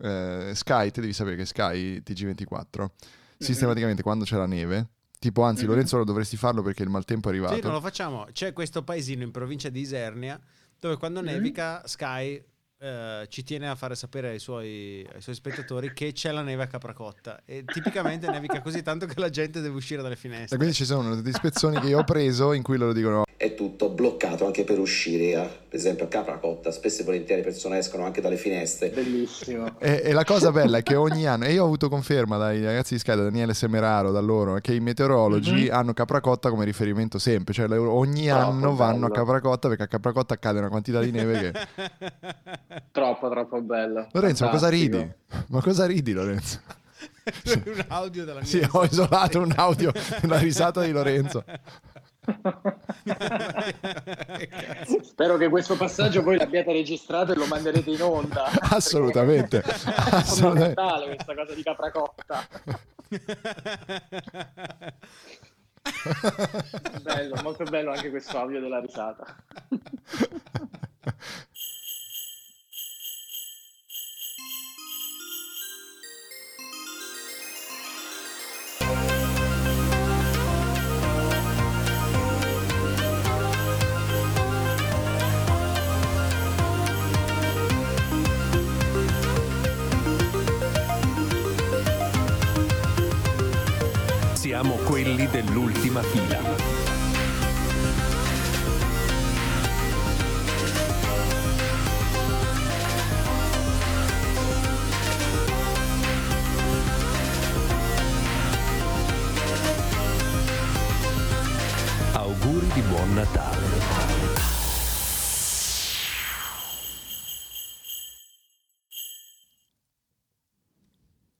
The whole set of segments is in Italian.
eh, Sky, te devi sapere che Sky TG24 sistematicamente quando c'è la neve, tipo anzi. Lorenzo lo dovresti farlo perché il maltempo è arrivato. Sì, non lo facciamo. C'è questo paesino in provincia di Isernia dove quando Mhm. nevica Sky eh, ci tiene a fare sapere ai suoi, ai suoi spettatori che c'è la neve a Capracotta e tipicamente nevica così tanto che la gente deve uscire dalle E finestre. quindi ci sono degli spezzoni che io ho preso in cui loro dicono è tutto bloccato anche per uscire, eh. per esempio a Capracotta, spesso e volentieri le persone escono anche dalle finestre. Bellissimo. E, e la cosa bella è che ogni anno, e io ho avuto conferma dai ragazzi di Sky, da Daniele Semeraro, da loro, che i meteorologi Mhm. hanno Capracotta come riferimento sempre, cioè ogni Troppo anno vanno a bello. Capracotta perché a Capracotta accade una quantità di neve che... Troppo, troppo bello. Lorenzo, ma cosa ridi? Ma cosa ridi Lorenzo? un audio della mia Sì, ho isolato un audio, una risata di Lorenzo. Spero che questo passaggio poi l'abbiate registrato e lo manderete in onda. Assolutamente, È assolutamente. fondamentale questa cosa di Capracotta. Bello, molto bello anche questo audio della risata. de la última fila.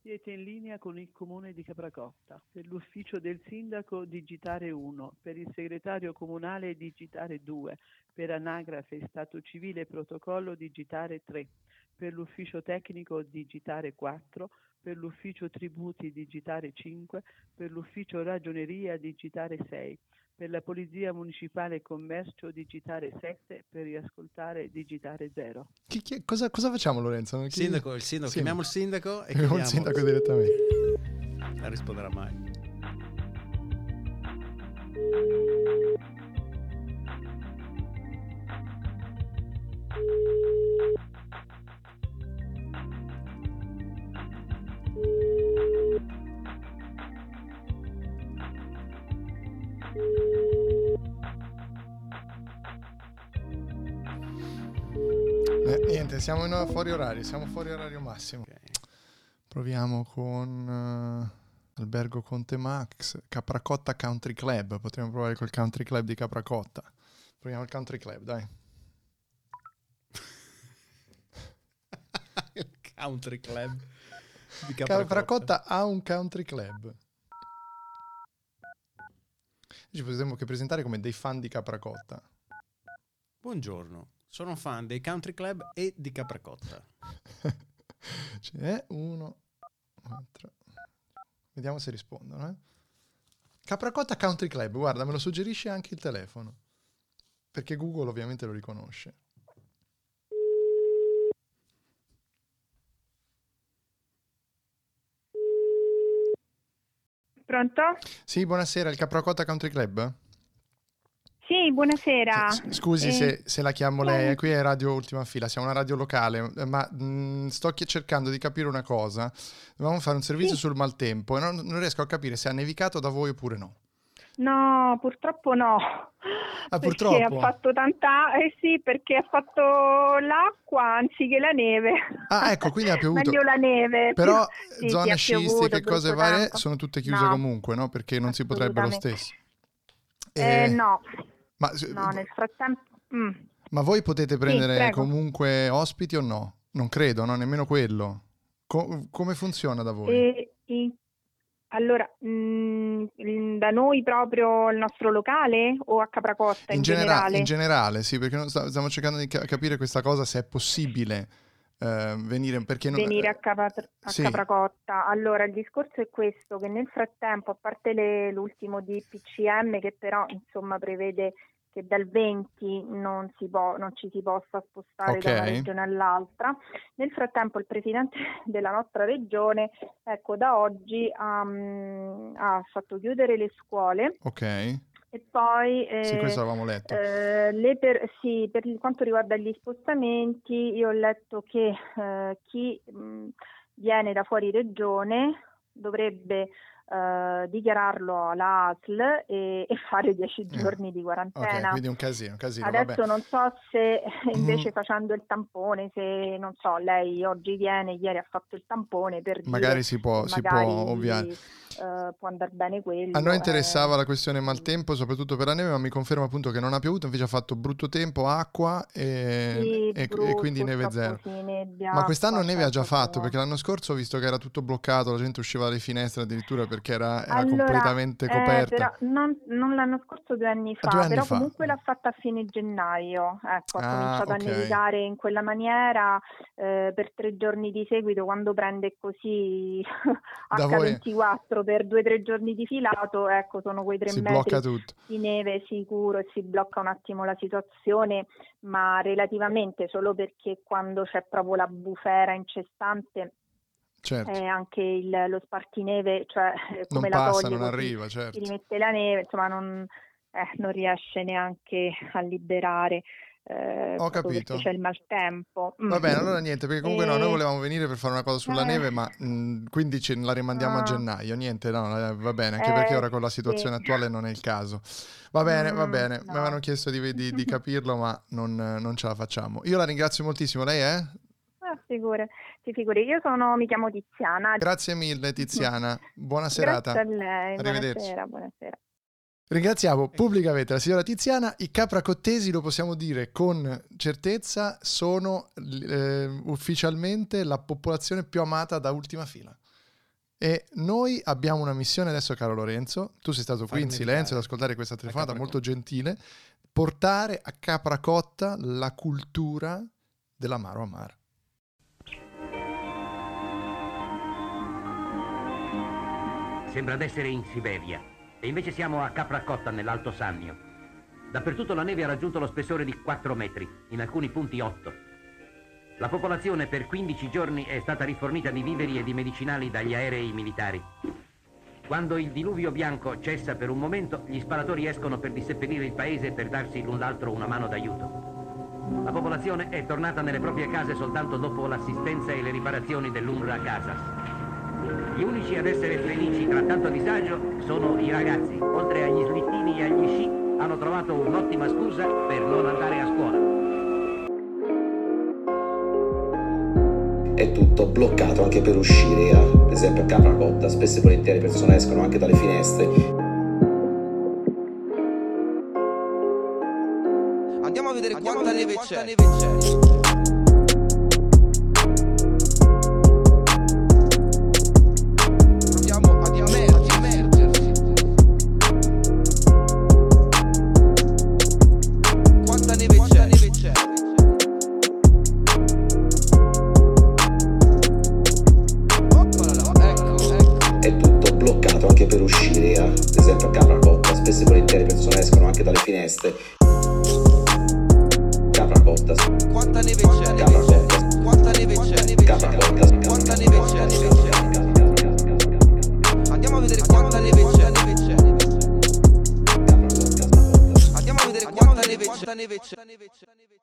Siete in linea con il comune di Capracotta. Per l'ufficio del sindaco digitare 1, per il segretario comunale digitare 2, per anagrafe stato civile e protocollo digitare 3, per l'ufficio tecnico digitare 4, per l'ufficio tributi digitare 5, per l'ufficio ragioneria digitare 6, per la polizia municipale e commercio digitare 7, per riascoltare digitare 0. Chi- chi- cosa, cosa facciamo Lorenzo? Chi- Sindaco, il sindaco, Sì. chiamiamo il sindaco e Chiamiamo il sindaco direttamente. Non risponderà mai. Eh, niente, siamo in fuori orario, siamo fuori orario massimo. Ok. Proviamo con eh, Albergo Conte Max, Capracotta Country Club. Potremmo provare col Country Club di Capracotta. Proviamo il Country Club, dai. il country club di Capracotta ha un Country Club. Ci potremmo che presentare come dei fan di Capracotta. Buongiorno, sono fan dei country club e di Capracotta. C'è uno, quattro. Vediamo se rispondono. Eh. Capracotta Country Club, guarda, me lo suggerisce anche il telefono. Perché Google ovviamente lo riconosce. Pronto? Sì, buonasera, il Capracotta Country Club? Sì, buonasera. S- Scusi Eh, se, se la chiamo lei, eh. eh, qui è Radio Ultima Fila, siamo una radio locale, eh, ma mh, sto chi- cercando di capire una cosa. Dovevamo fare un servizio Sì. sul maltempo e non, non riesco a capire se ha nevicato da voi oppure no. No, purtroppo no. Ah, perché purtroppo? ha fatto tanta... Eh sì, perché ha fatto l'acqua anziché la neve. Ah, ecco, quindi ha piovuto. Meglio la neve. Però Sì, sì, zone ha sciistiche e cose varie tanto. sono tutte chiuse No. comunque, no? Perché non si potrebbe lo stesso. Eh, Eh, no, Ma, no, nel frattempo... mm. ma voi potete prendere prego. comunque ospiti o no? Non credo, no? Nemmeno quello. Co- come funziona da voi? E- in- Allora, mm, in- da noi proprio il nostro locale o a Capracotta in, in, genera- generale? in generale, sì, perché stiamo cercando di ca- capire questa cosa, se è possibile eh, venire, perché non- venire a, Capa- a sì. Capracotta. Allora, il discorso è questo, che nel frattempo, a parte le- l'ultimo DPCM che però insomma prevede che dal 20 non, si può, non ci si possa spostare da una regione all'altra. Nel frattempo il presidente della nostra regione, ecco, da oggi ha, mm, ha fatto chiudere le scuole Ok. e poi Sì, eh, letto. eh, le per, sì, per quanto riguarda gli spostamenti, io ho letto che eh, chi mh, viene da fuori regione dovrebbe eh, dichiararlo alla ASL e, e fare 10 giorni di Ok, quarantena. quindi un casino, un casino, Adesso vabbè. non so se invece Mm. facendo il tampone, se non so, lei oggi viene, ieri ha fatto il tampone per dire Magari si può, che si può magari, ovviare. eh, può andare bene quello. A noi eh. interessava la questione maltempo, soprattutto per la neve, ma mi conferma appunto che non ha piovuto, invece ha fatto brutto tempo, acqua e, Sì, e- e brutto, quindi neve zero. nebbia, Ma quest'anno neve ha già fatto, perché l'anno scorso ho visto che era tutto bloccato, la gente usciva dalle finestre addirittura perché era, era Allora, completamente eh, coperta. però non, non l'anno scorso, due anni fa, due anni però fa. comunque l'ha fatta a fine gennaio. Ecco, ha Ah, cominciato ok. a nevicare in quella maniera eh, per tre giorni di seguito, quando prende così Da voi- H24 per due o tre giorni di filato, ecco, sono quei tre Si metri di neve sicuro e si blocca un attimo la situazione, ma relativamente solo perché quando c'è proprio la bufera incessante Certo. eh, anche il, lo spartineve, cioè eh, non come la passa, toglie non arriva, certo. si rimette la neve, insomma non, eh, non riesce neanche a liberare. eh, Ho capito. Perché c'è il maltempo. Mm. Va bene, allora niente, perché comunque no, noi E- volevamo venire per fare una cosa sulla Eh. neve, ma mh, quindi ce la rimandiamo a Ah. gennaio. Niente, no, eh, va bene, anche perché Eh, ora con la situazione sì. attuale non è il caso. Va bene, va Mm, bene, mi no. avevano chiesto di, di- di capirlo, ma non, non ce la facciamo. Io la ringrazio moltissimo, lei è? Ah, figure, si figuri. Io sono, mi chiamo Tiziana. Grazie mille Tiziana, buona serata. Grazie a lei, Arrivederci. buonasera, buonasera. Ringraziamo pubblicamente la signora Tiziana. I capracottesi, lo possiamo dire con certezza, sono eh, ufficialmente la popolazione più amata da ultima fila. E noi abbiamo una missione adesso, caro Lorenzo. Tu sei stato qui Farne in silenzio ad ascoltare questa telefonata molto gentile. Portare a Capracotta la cultura dell'amaro amaro. Sembra d'essere in Siberia e invece siamo a Capracotta nell'Alto Sannio. Dappertutto la neve ha raggiunto lo spessore di 4 metri, in alcuni punti 8. La popolazione per 15 giorni è stata rifornita di viveri e di medicinali dagli aerei militari. Quando il diluvio bianco cessa per un momento, gli sparatori escono per disseppellire il paese e per darsi l'un l'altro una mano d'aiuto. La popolazione è tornata nelle proprie case soltanto dopo l'assistenza e le riparazioni dell'UNRWA Casas. Gli unici ad essere felici tra tanto disagio sono i ragazzi. Oltre agli slittini e agli sci, hanno trovato un'ottima scusa per non andare a scuola. È tutto bloccato anche per uscire, a, per esempio a Capracotta, spesso e volentieri le persone escono anche dalle finestre. Andiamo a vedere quanta neve c'è. Proviamo bloccato anche per uscire, a, per esempio a Capracotta, spesso e volentieri le persone escono anche dalle finestre. Capracotta, Quanta neve c'è? C'è? Quanta neve c'è? Capracotta, Quanta neve c'è? Andiamo a vedere quanta neve c'è. Andiamo a vedere quanta neve c'è. Quanta neve c'è?